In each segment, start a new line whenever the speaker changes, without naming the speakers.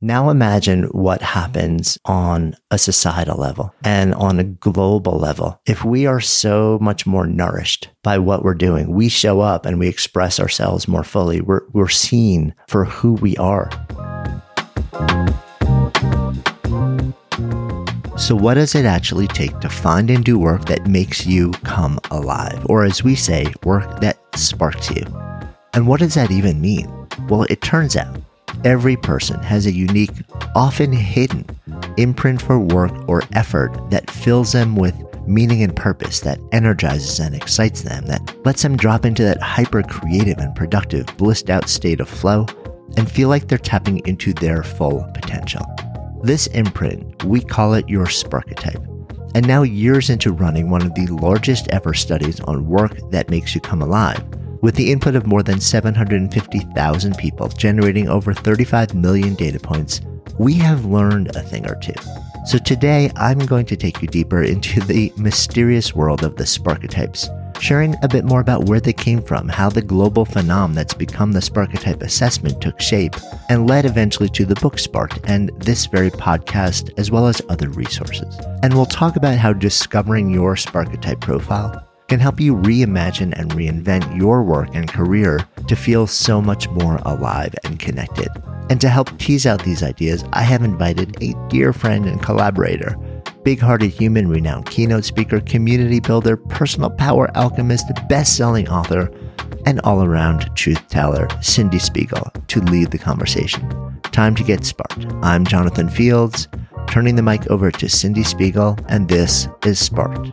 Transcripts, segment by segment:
Now imagine what happens on a societal level and on a global level. If we are so much more nourished by what we're doing, we show up and we express ourselves more fully. We're, we're seen for who we are. So, what does it actually take to find and do work that makes you come alive? Or, as we say, work that sparks you? And what does that even mean? Well, it turns out Every person has a unique, often hidden imprint for work or effort that fills them with meaning and purpose that energizes and excites them, that lets them drop into that hyper creative and productive, blissed out state of flow and feel like they're tapping into their full potential. This imprint, we call it your Sparketype. And now, years into running one of the largest ever studies on work that makes you come alive, with the input of more than 750,000 people generating over 35 million data points, we have learned a thing or two. So today, I'm going to take you deeper into the mysterious world of the Sparketypes, sharing a bit more about where they came from, how the global phenomenon that's become the Sparketype assessment took shape, and led eventually to the book Spark and this very podcast, as well as other resources. And we'll talk about how discovering your Sparketype profile can help you reimagine and reinvent your work and career to feel so much more alive and connected. And to help tease out these ideas, I have invited a dear friend and collaborator, big hearted human, renowned keynote speaker, community builder, personal power alchemist, best selling author, and all around truth teller, Cyndie Spiegel, to lead the conversation. Time to get sparked. I'm Jonathan Fields, turning the mic over to Cyndie Spiegel, and this is Sparked.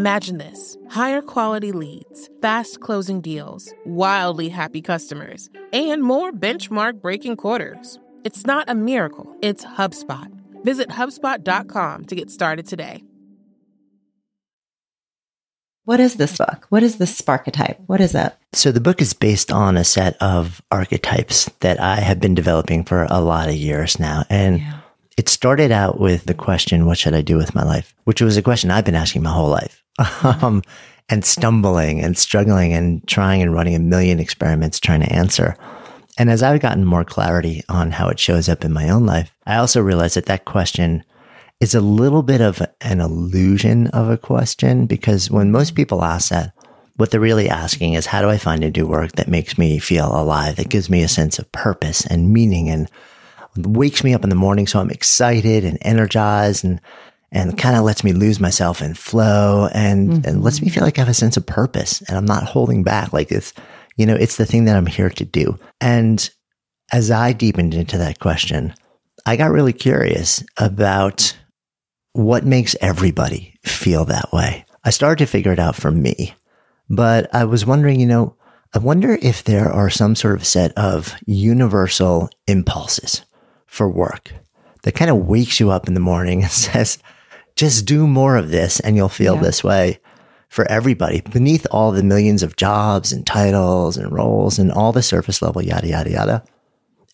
Imagine this higher quality leads, fast closing deals, wildly happy customers, and more benchmark breaking quarters. It's not a miracle, it's HubSpot. Visit HubSpot.com to get started today.
What is this book? What is this Sparketype? What is it?
So, the book is based on a set of archetypes that I have been developing for a lot of years now. And yeah. it started out with the question, What should I do with my life? Which was a question I've been asking my whole life um, and stumbling and struggling and trying and running a million experiments trying to answer. And as I've gotten more clarity on how it shows up in my own life, I also realized that that question is a little bit of an illusion of a question because when most people ask that, what they're really asking is, how do I find and do work that makes me feel alive, that gives me a sense of purpose and meaning and wakes me up in the morning so I'm excited and energized and and kind of lets me lose myself in flow and, mm-hmm. and lets me feel like I have a sense of purpose and I'm not holding back like it's, you know, it's the thing that I'm here to do. And as I deepened into that question, I got really curious about what makes everybody feel that way. I started to figure it out for me, but I was wondering, you know, I wonder if there are some sort of set of universal impulses for work that kind of wakes you up in the morning and says, just do more of this and you'll feel yeah. this way for everybody beneath all the millions of jobs and titles and roles and all the surface level yada, yada, yada.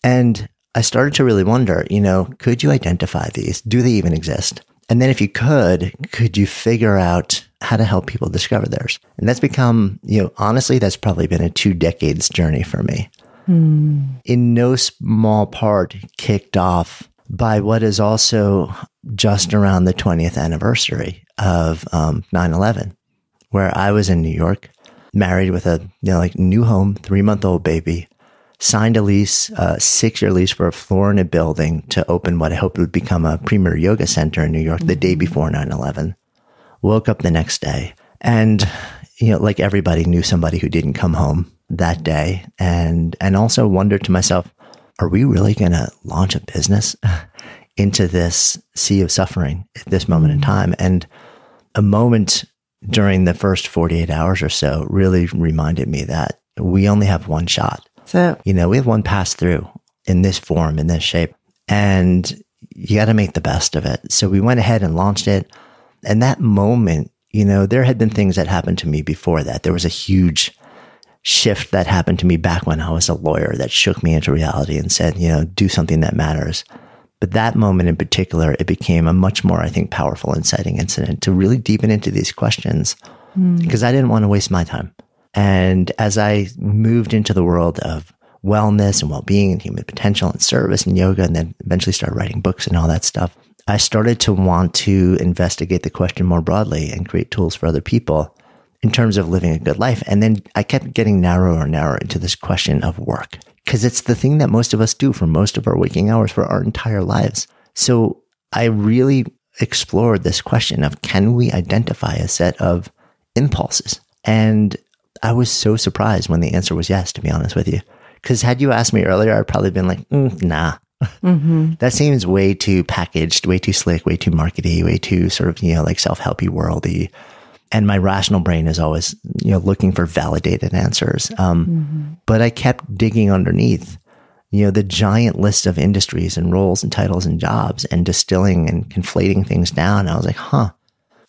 And I started to really wonder, you know, could you identify these? Do they even exist? And then if you could, could you figure out how to help people discover theirs? And that's become, you know, honestly, that's probably been a two decades journey for me. Hmm. in no small part kicked off by what is also just around the 20th anniversary of um, 9-11 where i was in new york married with a you know like new home three month old baby signed a lease a six year lease for a floor in a building to open what i hoped would become a premier yoga center in new york the day before 9-11 woke up the next day and you know like everybody knew somebody who didn't come home that day and and also wondered to myself are we really going to launch a business into this sea of suffering at this moment in mm. time? And a moment during the first 48 hours or so really reminded me that we only have one shot.
So,
you know we have one pass through in this form in this shape and you got to make the best of it. So we went ahead and launched it. And that moment you know there had been things that happened to me before that. There was a huge shift that happened to me back when I was a lawyer that shook me into reality and said, you know, do something that matters. But that moment in particular, it became a much more, I think, powerful, inciting incident to really deepen into these questions hmm. because I didn't want to waste my time. And as I moved into the world of wellness and well being and human potential and service and yoga, and then eventually started writing books and all that stuff, I started to want to investigate the question more broadly and create tools for other people in terms of living a good life. And then I kept getting narrower and narrower into this question of work because it's the thing that most of us do for most of our waking hours for our entire lives. So I really explored this question of can we identify a set of impulses? And I was so surprised when the answer was yes, to be honest with you. Because had you asked me earlier, I'd probably been like, mm, nah. That seems way too packaged, way too slick, way too markety, way too sort of, you know, like self helpy worldy. And my rational brain is always, you know, looking for validated answers. Um, But I kept digging underneath, you know, the giant list of industries and roles and titles and jobs and distilling and conflating things down. I was like, huh.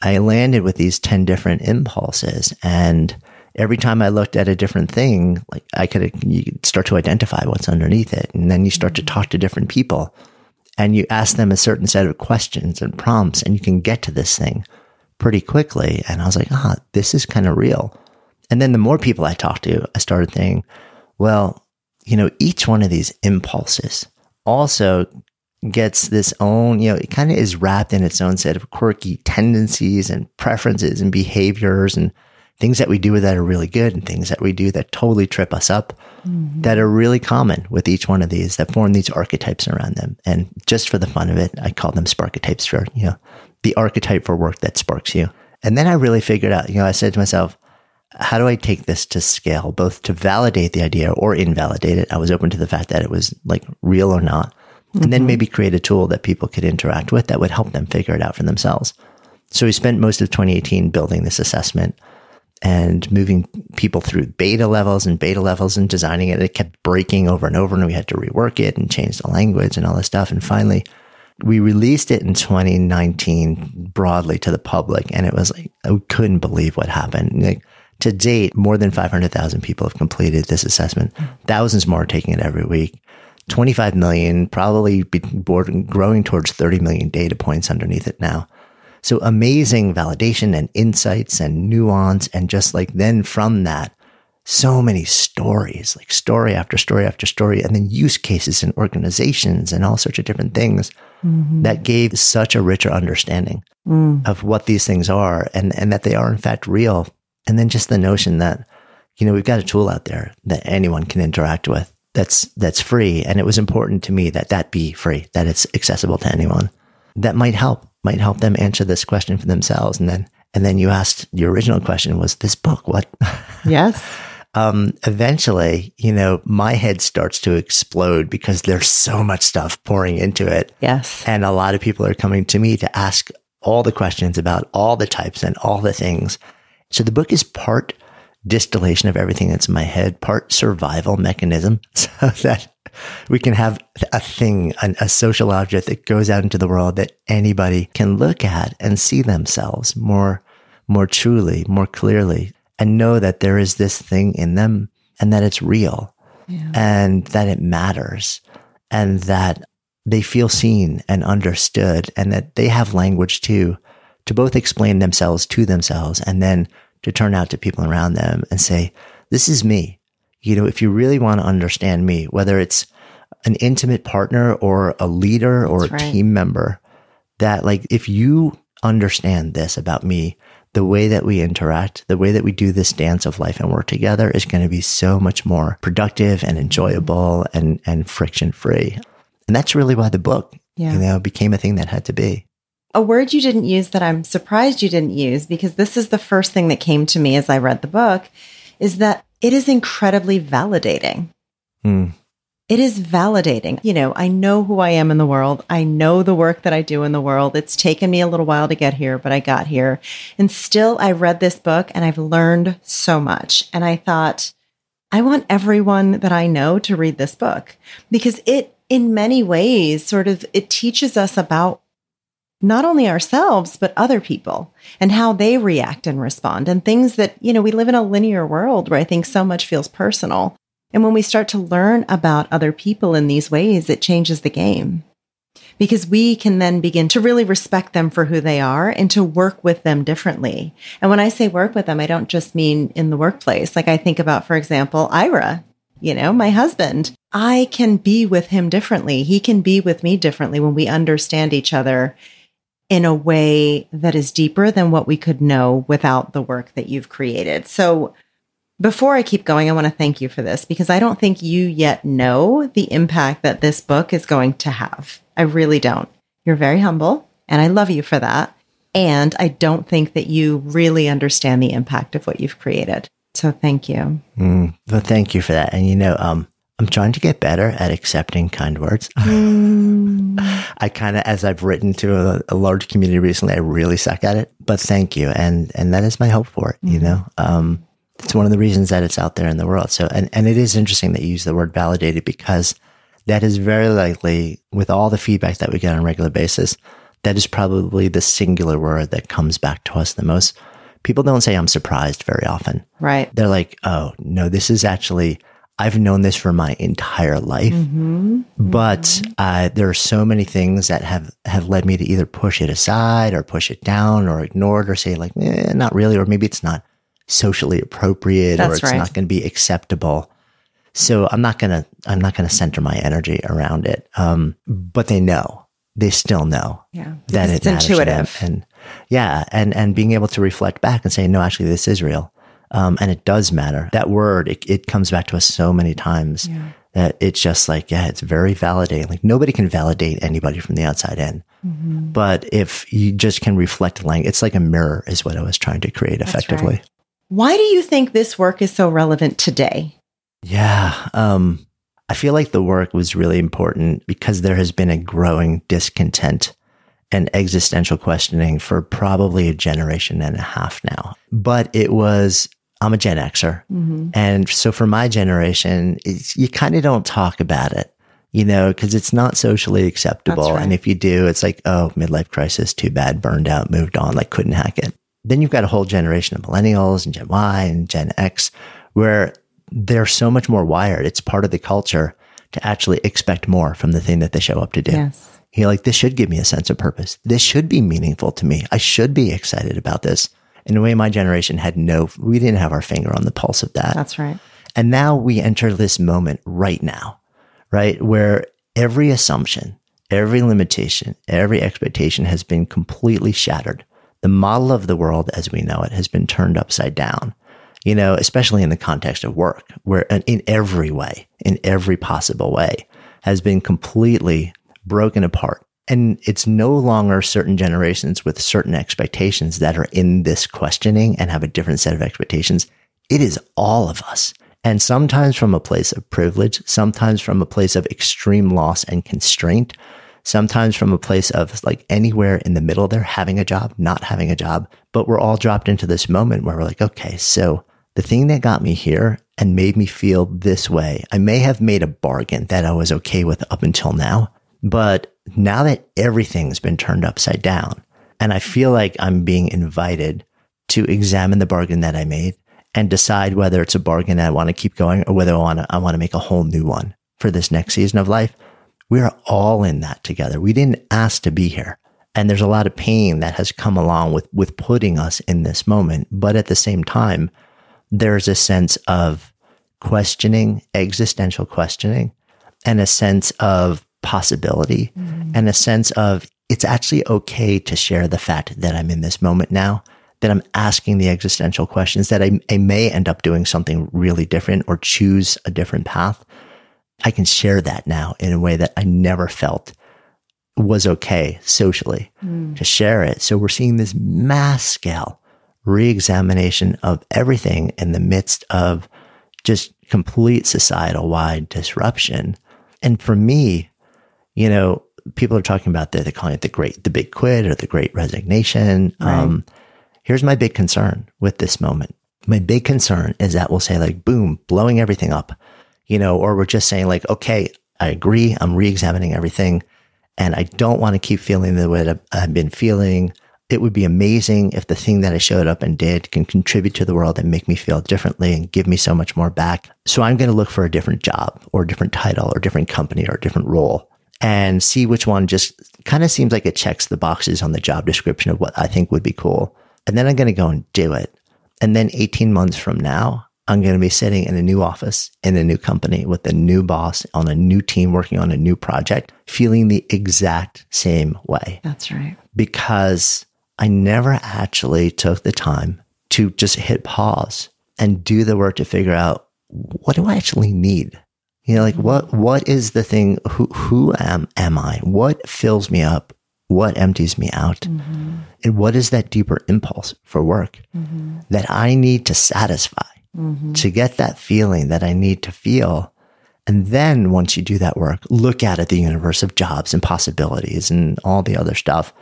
I landed with these 10 different impulses. And every time I looked at a different thing, like I could, you could start to identify what's underneath it. And then you start to talk to different people and you ask them a certain set of questions and prompts and you can get to this thing pretty quickly. And I was like, ah, this is kind of real. And then the more people I talked to, I started thinking, well, you know, each one of these impulses also gets this own, you know, it kind of is wrapped in its own set of quirky tendencies and preferences and behaviors and things that we do that are really good and things that we do that totally trip us up that are really common with each one of these that form these archetypes around them. And just for the fun of it, I call them sparketypes for, you know, the archetype for work that sparks you. And then I really figured out, you know, I said to myself, how do I take this to scale, both to validate the idea or invalidate it? I was open to the fact that it was like real or not. And then mm-hmm. maybe create a tool that people could interact with that would help them figure it out for themselves. So we spent most of 2018 building this assessment and moving people through beta levels and beta levels and designing it. It kept breaking over and over, and we had to rework it and change the language and all this stuff. And finally, we released it in 2019 broadly to the public, and it was like I couldn't believe what happened. Like to date, more than 500,000 people have completed this assessment. Thousands more are taking it every week. 25 million, probably growing towards 30 million data points underneath it now. So amazing validation and insights and nuance. And just like then from that, so many stories, like story after story after story, and then use cases and organizations and all sorts of different things mm-hmm. that gave such a richer understanding mm. of what these things are and, and that they are in fact real. And then just the notion that, you know, we've got a tool out there that anyone can interact with that's, that's free. And it was important to me that that be free, that it's accessible to anyone that might help, might help them answer this question for themselves. And then, and then you asked your original question was this book, what?
yes.
Um, eventually, you know, my head starts to explode because there's so much stuff pouring into it.
Yes.
And a lot of people are coming to me to ask all the questions about all the types and all the things. So the book is part distillation of everything that's in my head, part survival mechanism so that we can have a thing, an, a social object that goes out into the world that anybody can look at and see themselves more, more truly, more clearly, and know that there is this thing in them and that it's real
Yeah.
and that it matters and that they feel seen and understood and that they have language too to both explain themselves to themselves and then to turn out to people around them and say, this is me. You know, if you really want to understand me, whether it's an intimate partner or a leader or
That's
a
right.
team member, that like if you understand this about me, the way that we interact, the way that we do this dance of life and work together is going to be so much more productive and enjoyable and, and friction free. And that's really why the book,
Yeah.
you know, became a thing that had to be.
A word you didn't use that I'm surprised you didn't use because this is the first thing that came to me as I read the book is that it is incredibly validating.
Hmm.
It is validating. You know, I know who I am in the world. I know the work that I do in the world. It's taken me a little while to get here, but I got here. And still, I read this book and I've learned so much. And I thought, I want everyone that I know to read this book because it, in many ways, sort of, it teaches us about not only ourselves, but other people and how they react and respond and things that, you know, we live in a linear world where I think so much feels personal. And when we start to learn about other people in these ways, it changes the game because we can then begin to really respect them for who they are and to work with them differently. And when I say work with them, I don't just mean in the workplace. Like I think about, for example, Ira, you know, my husband. I can be with him differently. He can be with me differently when we understand each other in a way that is deeper than what we could know without the work that you've created. So before I keep going, I want to thank you for this because I don't think you yet know the impact that this book is going to have. I really don't. You're very humble and I love you for that. And I don't think that you really understand the impact of what you've created. So thank you.
Mm. Well, thank you for that. And you know, um, I'm trying to get better at accepting kind words. I kind of, as I've written to a, a, large community recently, I really suck at it. But thank you, and and that is my hope for it. You know, um, it's one of the reasons that it's out there in the world. So, and and it is interesting that you use the word validated because that is very likely, with all the feedback that we get on a regular basis, that is probably the singular word that comes back to us the most. People don't say I'm surprised very often.
Right.
They're like, oh no, this is actually I've known this for my entire life,
Mm-hmm.
but uh, there are so many things that have have led me to either push it aside or push it down or ignore it or say like, eh, not really, or maybe it's not socially appropriate or it's
right.
not going to be acceptable. So I'm not gonna I'm not gonna center my energy around it. Um, but they know, they still know
Yeah.
that it
it's
to them.
intuitive.
and yeah, and and being able to reflect back and say, no, actually, this is real, um, and it does matter. That word, it, it comes back to us so many times
Yeah.
that it's just like, yeah, it's very validating. Like nobody can validate anybody from the outside in,
Mm-hmm.
but if you just can reflect language, it's like a mirror, is what I was trying to create effectively.
right. Why do you think this work is so relevant today?
Yeah. Um, I feel like the work was really important because there has been a growing discontent and existential questioning for probably a generation and a half now. But it was, I'm a Gen Xer.
Mm-hmm.
And so for my generation, it's, you kind of don't talk about it, you know, because it's not socially acceptable.
Right.
And if you do, it's like, oh, midlife crisis, too bad, burned out, moved on, like couldn't hack it. Then you've got a whole generation of millennials and Gen Y and Gen X where they're so much more wired. It's part of the culture to actually expect more from the thing that they show up to do.
Yes.
You're like, this should give me a sense of purpose. This should be meaningful to me. I should be excited about this. In a way, my generation had no, we didn't have our finger on the pulse of that.
That's right.
And now we enter this moment right now, right? Where every assumption, every limitation, every expectation has been completely shattered. The model of the world as we know it has been turned upside down, you know, especially in the context of work, where uh, in every way, in every possible way, has been completely broken apart. And it's no longer certain generations with certain expectations that are in this questioning and have a different set of expectations. It is all of us. And sometimes from a place of privilege, sometimes from a place of extreme loss and constraint, sometimes from a place of like anywhere in the middle there, having a job, not having a job. But we're all dropped into this moment where we're like, okay, so the thing that got me here and made me feel this way, I may have made a bargain that I was okay with up until now. But now that everything's been turned upside down, and I feel like I'm being invited to examine the bargain that I made and decide whether it's a bargain that I want to keep going or whether I want to, I want to make a whole new one for this next season of life. We're all in that together. We didn't ask to be here. And there's a lot of pain that has come along with, with putting us in this moment. But at the same time, there's a sense of questioning, existential questioning, and a sense of possibility mm. and a sense of it's actually okay to share the fact that I'm in this moment now, that I'm asking the existential questions, that I, I may end up doing something really different or choose a different path. I can share that now in a way that I never felt was okay socially mm. to share it. So we're seeing this mass scale reexamination of everything in the midst of just complete societal wide disruption. And for me, you know, people are talking about that. They're calling it the great, the big quit or the great resignation. Right. Um, here's my big concern with this moment. My big concern is that we'll say like, boom, blowing everything up, you know, or we're just saying like, okay, I agree. I'm re-examining everything and I don't want to keep feeling the way that I've been feeling. It would be amazing if the thing that I showed up and did can contribute to the world and make me feel differently and give me so much more back. So I'm going to look for a different job or a different title or different company or a different role and see which one just kind of seems like it checks the boxes on the job description of what I think would be cool. And then I'm going to go and do it. And then 18 months from now, I'm going to be sitting in a new office in a new company with a new boss on a new team working on a new project, feeling the exact same way.
That's right.
Because I never actually took the time to just hit pause and do the work to figure out what do I actually need? You know, like what what is the thing? Who who am am I? What fills me up? What empties me out? Mm-hmm. And what is that deeper impulse for work mm-hmm. that I need to satisfy mm-hmm. to get that feeling that I need to feel? And then once you do that work, look out at the universe of jobs and possibilities and all the other stuff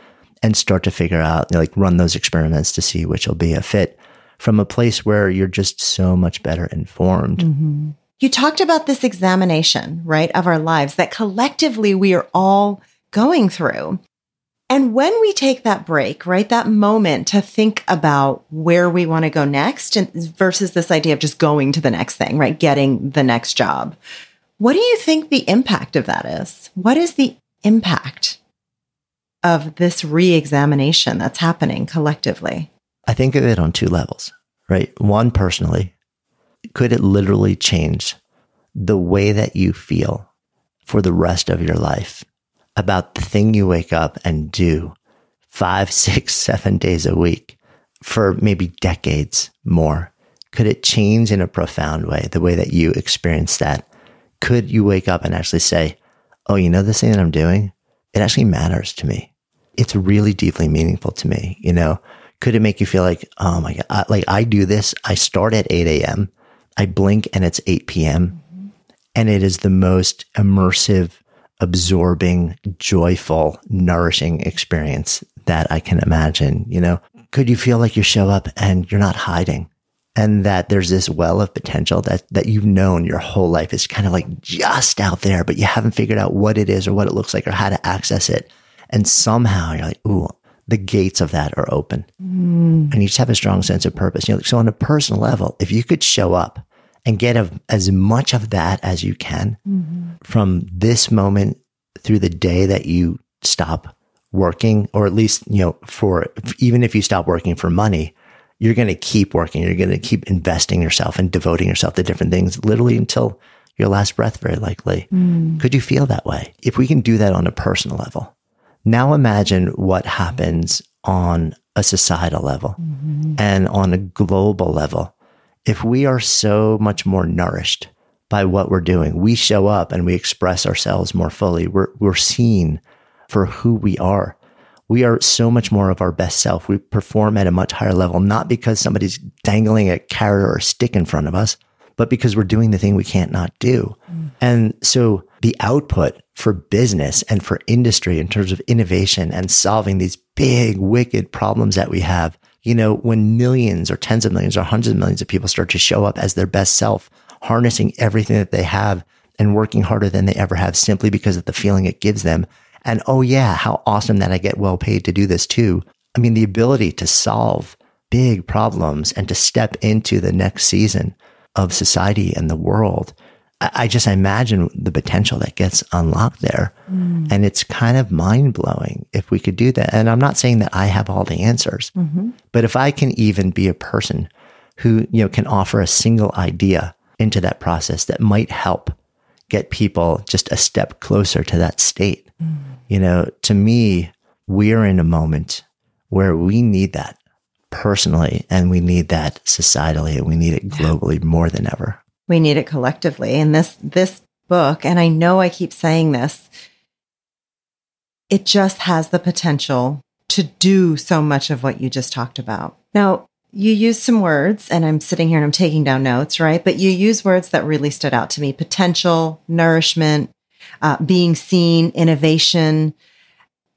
and start to figure out, like run those experiments to see which will be a fit from a place where you're just so much better informed.
Mm-hmm. You talked about this examination, right, of our lives that collectively we are all going through. And when we take that break, right, that moment to think about where we want to go next and versus this idea of just going to the next thing, right, getting the next job. What do you think the impact of that is? What is the impact of this re-examination that's happening collectively?
I think of it on two levels, right? One personally, could it literally change the way that you feel for the rest of your life about the thing you wake up and do five, six, seven days a week for maybe decades more? Could it change in a profound way the way that you experience that? Could you wake up and actually say, Oh, you know, this thing that I'm doing, it actually matters to me. It's really deeply meaningful to me. You know, could it make you feel like, oh my God, I, like I do this, I start at 8 a.m. I blink and it's 8 p.m. Mm-hmm. And it is the most immersive, absorbing, joyful, nourishing experience that I can imagine. You know, could you feel like you show up and you're not hiding? And that there's this well of potential that, that you've known your whole life is kind of like just out there, but you haven't figured out what it is or what it looks like or how to access it. And somehow you're like, ooh, the gates of that are open. Mm. And you just have a strong sense of purpose. You know, so on a personal level, if you could show up and get a, as much of that as you can mm-hmm. from this moment through the day that you stop working, or at least, you know, for even if you stop working for money, you're going to keep working. You're going to keep investing yourself and devoting yourself to different things, literally until your last breath, very likely. Mm. Could you feel that way? If we can do that on a personal level, now imagine what happens on a societal level mm-hmm. and on a global level if we are so much more nourished by what we're doing, we show up and we express ourselves more fully. We're, we're seen for who we are. We are so much more of our best self. We perform at a much higher level, not because somebody's dangling a carrot or a stick in front of us, but because we're doing the thing we can't not do. Mm. And so the output for business and for industry in terms of innovation and solving these big, wicked problems that we have you know, when millions or tens of millions or hundreds of millions of people start to show up as their best self, harnessing everything that they have and working harder than they ever have simply because of the feeling it gives them. And oh yeah, how awesome that I get well paid to do this too. I mean, the ability to solve big problems and to step into the next season of society and the world I just imagine the potential that gets unlocked there. Mm. And it's kind of mind blowing if we could do that. And I'm not saying that I have all the answers, mm-hmm. but if I can even be a person who, you know, can offer a single idea into that process that might help get people just a step closer to that state. Mm. You know, to me, we're in a moment where we need that personally and we need that societally and we need it globally more than ever.
We need it collectively. And this this book, and I know I keep saying this, it just has the potential to do so much of what you just talked about. Now, you use some words, and I'm sitting here and I'm taking down notes, right? But you use words that really stood out to me potential, nourishment, uh, being seen, innovation.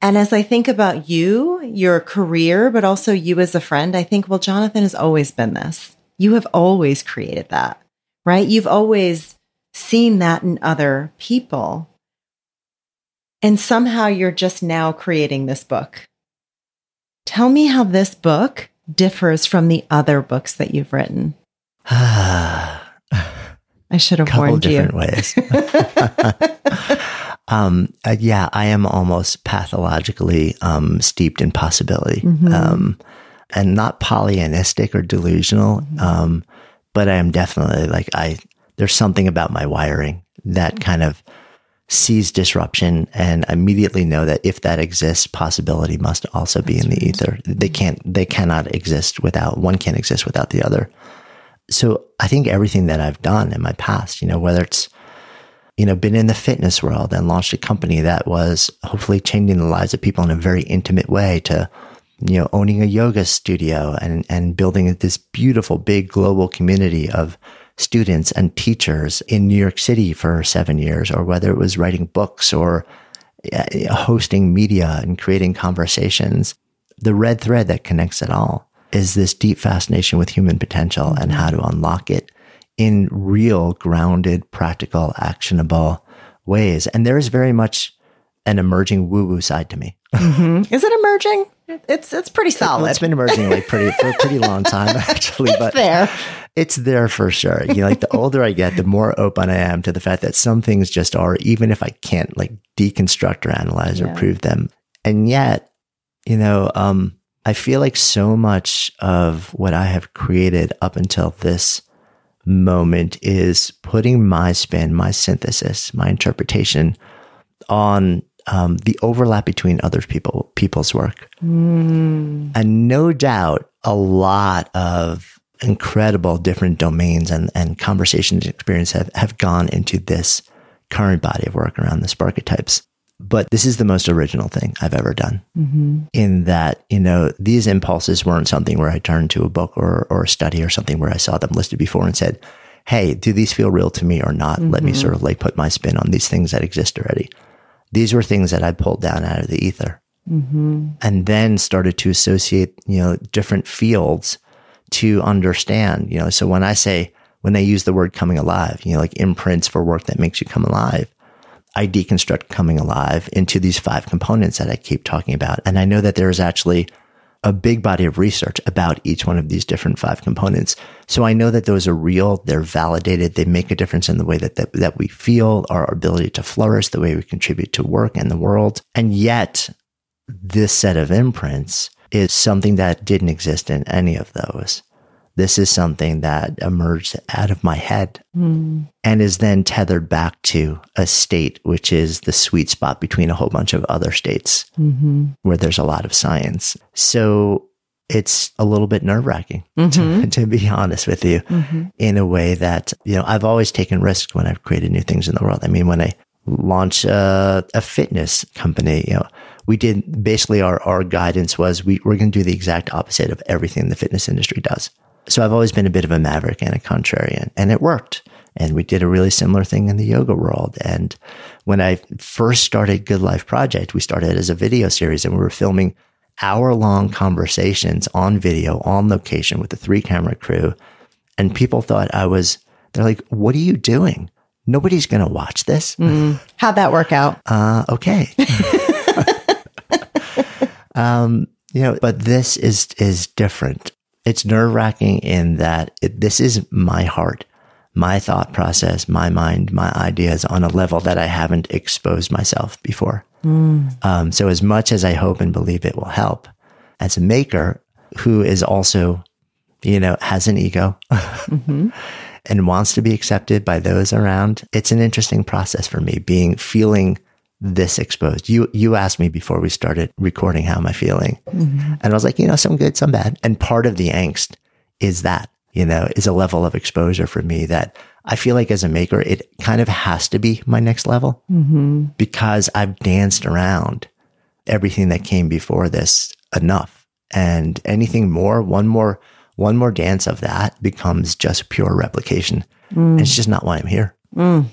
And as I think about you, your career, but also you as a friend, I think, well, Jonathan has always been this. You have always created that, right? You've always seen that in other people. And somehow you're just now creating this book. Tell me how this book differs from the other books that you've written. I should have
Couple
warned
different ways. um, uh, yeah, I am almost pathologically um, steeped in possibility, mm-hmm. um, and not Pollyannistic or delusional. Mm-hmm. But I am definitely like I. There's something about my wiring that mm-hmm. kind of sees disruption and immediately know that if that exists, possibility must also be That's in the ether. They mm-hmm. can't, they cannot exist without, one can't exist without the other. So I think everything that I've done in my past, you know, whether it's, you know, been in the fitness world and launched a company that was hopefully changing the lives of people in a very intimate way to, you know, owning a yoga studio and, and building this beautiful, big global community of students and teachers in New York City for seven years, or whether it was writing books or uh, hosting media and creating conversations, the red thread that connects it all is this deep fascination with human potential and how to unlock it in real, grounded, practical, actionable ways. And there is very much an emerging woo woo side to me.
Mm-hmm. Is it emerging? It's it's pretty solid.
It's been emerging like pretty for a pretty long time actually,
but there
it's there for sure. You know, like the older I get, the more open I am to the fact that some things just are, even if I can't like deconstruct or analyze yeah. or prove them. And yet, you know, um, I feel like so much of what I have created up until this moment is putting my spin, my synthesis, my interpretation on um, the overlap between other people people's work, mm. and no doubt a lot of incredible different domains and, and conversations and experience have, have gone into this current body of work around the Sparketypes. But this is the most original thing I've ever done mm-hmm. in that, you know, these impulses weren't something where I turned to a book or, or a study or something where I saw them listed before and said, Hey, do these feel real to me or not? Mm-hmm. Let me mm-hmm. sort of like put my spin on these things that exist already. These were things that I pulled down out of the ether mm-hmm. and then started to associate, you know, different fields to understand, you know, so when I say, when they use the word coming alive, you know, like imprints for work that makes you come alive, I deconstruct coming alive into these five components that I keep talking about. And I know that there is actually a big body of research about each one of these different five components. So I know that those are real. They're validated. They make a difference in the way that, that, that we feel, our ability to flourish, the way we contribute to work and the world. And yet this set of imprints is something that didn't exist in any of those. This is something that emerged out of my head mm. and is then tethered back to a state, which is the sweet spot between a whole bunch of other states mm-hmm. where there's a lot of science. So it's a little bit nerve wracking, mm-hmm. to, to, be honest with you, mm-hmm. in a way that, you know, I've always taken risks when I've created new things in the world. I mean, when I launch a, a fitness company, you know, we did basically our, our guidance was we, we're going to do the exact opposite of everything the fitness industry does. So I've always been a bit of a maverick and a contrarian, and it worked. And we did a really similar thing in the yoga world. And when I first started Good Life Project, we started as a video series and we were filming hour long conversations on video, on location with a three camera crew. And people thought I was, they're like, what are you doing? Nobody's going to watch this. Mm.
How'd that work out?
Uh, okay. um, you know, but this is is different. It's nerve wracking in that it, this is my heart, my thought process, my mind, my ideas on a level that I haven't exposed myself before. Mm. Um, so as much as I hope and believe it will help, as a maker who is also, you know, has an ego, mm-hmm. and wants to be accepted by those around. It's an interesting process for me being feeling this exposed. You you asked me before we started recording how am I feeling? Mm-hmm. And I was like, you know, some good, some bad. And part of the angst is that, you know, is a level of exposure for me that I feel like as a maker, it kind of has to be my next level mm-hmm. because I've danced around everything that came before this enough. And anything more, one more, one more dance of that becomes just pure replication. Mm. It's just not why I'm here. Mm.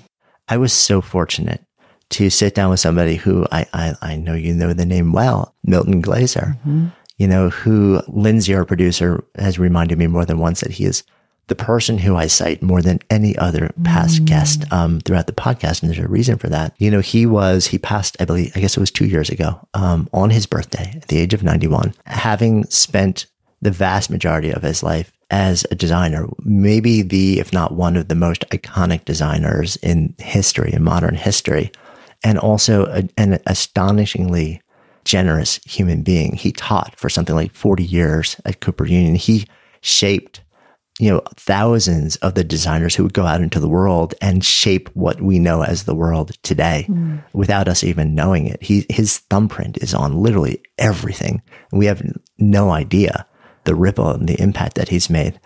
I was so fortunate to sit down with somebody who I, I, I know you know the name well, Milton Glaser, mm-hmm. you know, who Lindsay, our producer, has reminded me more than once that he is the person who I cite more than any other past mm. guest um, throughout the podcast. And there's a reason for that. You know, he was, he passed, I believe, I guess it was two years ago um, on his birthday at the age of 91, having spent the vast majority of his life as a designer, maybe the, if not one of the most iconic designers in history, in modern history and also a, an astonishingly generous human being. He taught for something like 40 years at Cooper Union. He shaped, you know, thousands of the designers who would go out into the world and shape what we know as the world today mm. without us even knowing it. He, his thumbprint is on literally everything. We have no idea the ripple and the impact that he's made.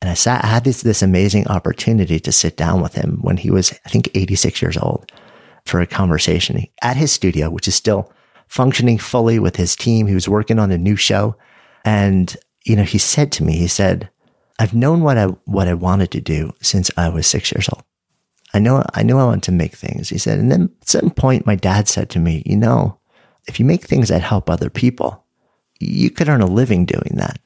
And I sat, I had this, this amazing opportunity to sit down with him when he was, I think, 86 years old for a conversation at his studio, which is still functioning fully with his team. He was working on a new show. And, you know, he said to me, he said, I've known what I, what I wanted to do since I was six years old. I know, I knew I wanted to make things. He said, and then at some point, my dad said to me, you know, if you make things that help other people, you could earn a living doing that.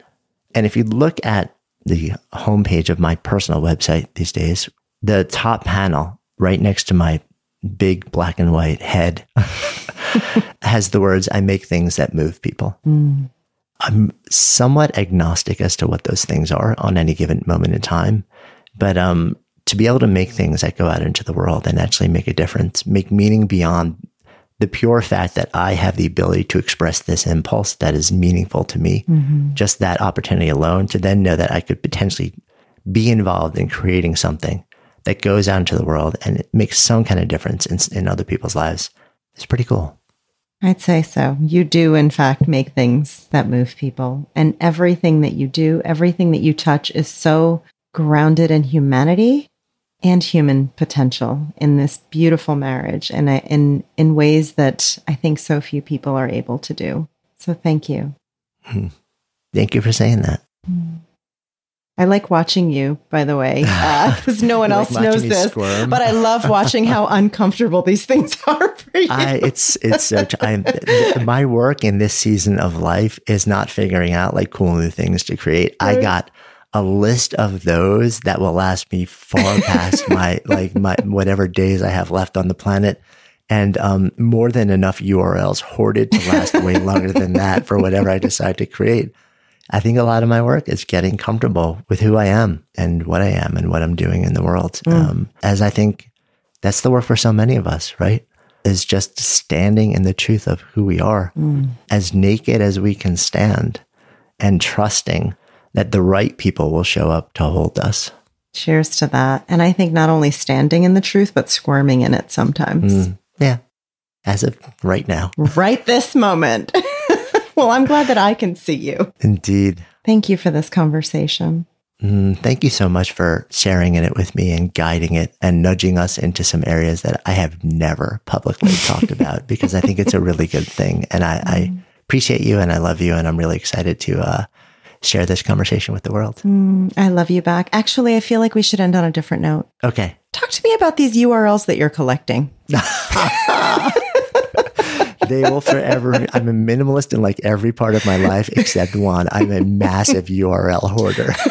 And if you look at the homepage of my personal website these days, the top panel right next to my big black and white head has the words, I make things that move people. Mm. I'm somewhat agnostic as to what those things are on any given moment in time. But um, to be able to make things that go out into the world and actually make a difference, make meaning beyond the pure fact that I have the ability to express this impulse that is meaningful to me, mm-hmm. just that opportunity alone to then know that I could potentially be involved in creating something that goes out into the world and it makes some kind of difference in, in other people's lives is pretty cool.
I'd say so. You do, in fact, make things that move people. And everything that you do, everything that you touch is so grounded in humanity and human potential in this beautiful marriage and in, in ways that I think so few people are able to do. So thank you.
Hmm. Thank you for saying that. Mm.
I like watching you, by the way, because uh, no one else like knows this. Squirm. But I love watching how uncomfortable these things are for you.
I, it's it's so. I'm, my work in this season of life is not figuring out like cool new things to create. Right. I got a list of those that will last me far past my like my whatever days I have left on the planet and um, more than enough URLs hoarded to last way longer than that for whatever I decide to create. I think a lot of my work is getting comfortable with who I am and what I am and what I'm doing in the world. Mm. Um, as I think that's the work for so many of us, right? Is just standing in the truth of who we are, mm. as naked as we can stand, and trusting that the right people will show up to hold us.
Cheers to that. And I think not only standing in the truth, but squirming in it sometimes.
Mm. Yeah. As of right now.
Right this moment. well, I'm glad that I can see you.
Indeed.
Thank you for this conversation.
Mm, thank you so much for sharing in it with me and guiding it and nudging us into some areas that I have never publicly talked about because I think it's a really good thing. And I, I, appreciate you and I love you. And I'm really excited to uh, share this conversation with the world.
Mm, I love you back. Actually, I feel like we should end on a different note.
Okay.
Talk to me about these URLs that you're collecting.
they will forever. I'm a minimalist in like every part of my life except one. I'm a massive URL hoarder.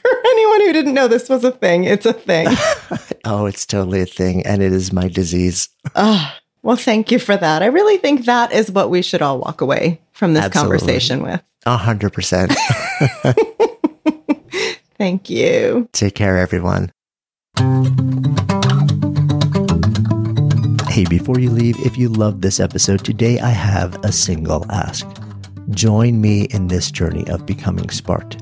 For anyone who didn't know this was a thing, it's a thing.
oh, it's totally a thing. And it is my disease.
Oh, well, thank you for that. I really think that is what we should all walk away from this Absolutely. conversation with.
A hundred percent.
Thank you.
Take care, everyone. Hey, before you leave, if you loved this episode, today I have a single ask. Join me in this journey of becoming sparked.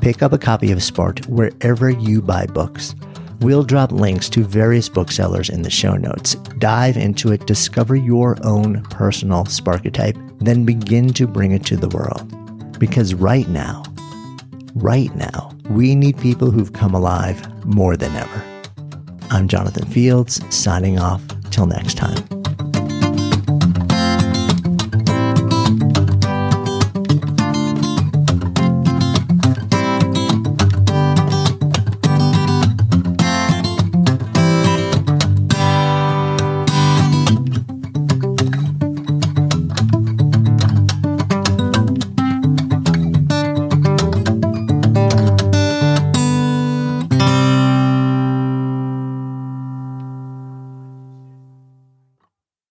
Pick up a copy of Sparked wherever you buy books. We'll drop links to various booksellers in the show notes. Dive into it, discover your own personal Sparketype, then begin to bring it to the world. Because right now, right now, we need people who've come alive more than ever. I'm Jonathan Fields, signing off. Till next time.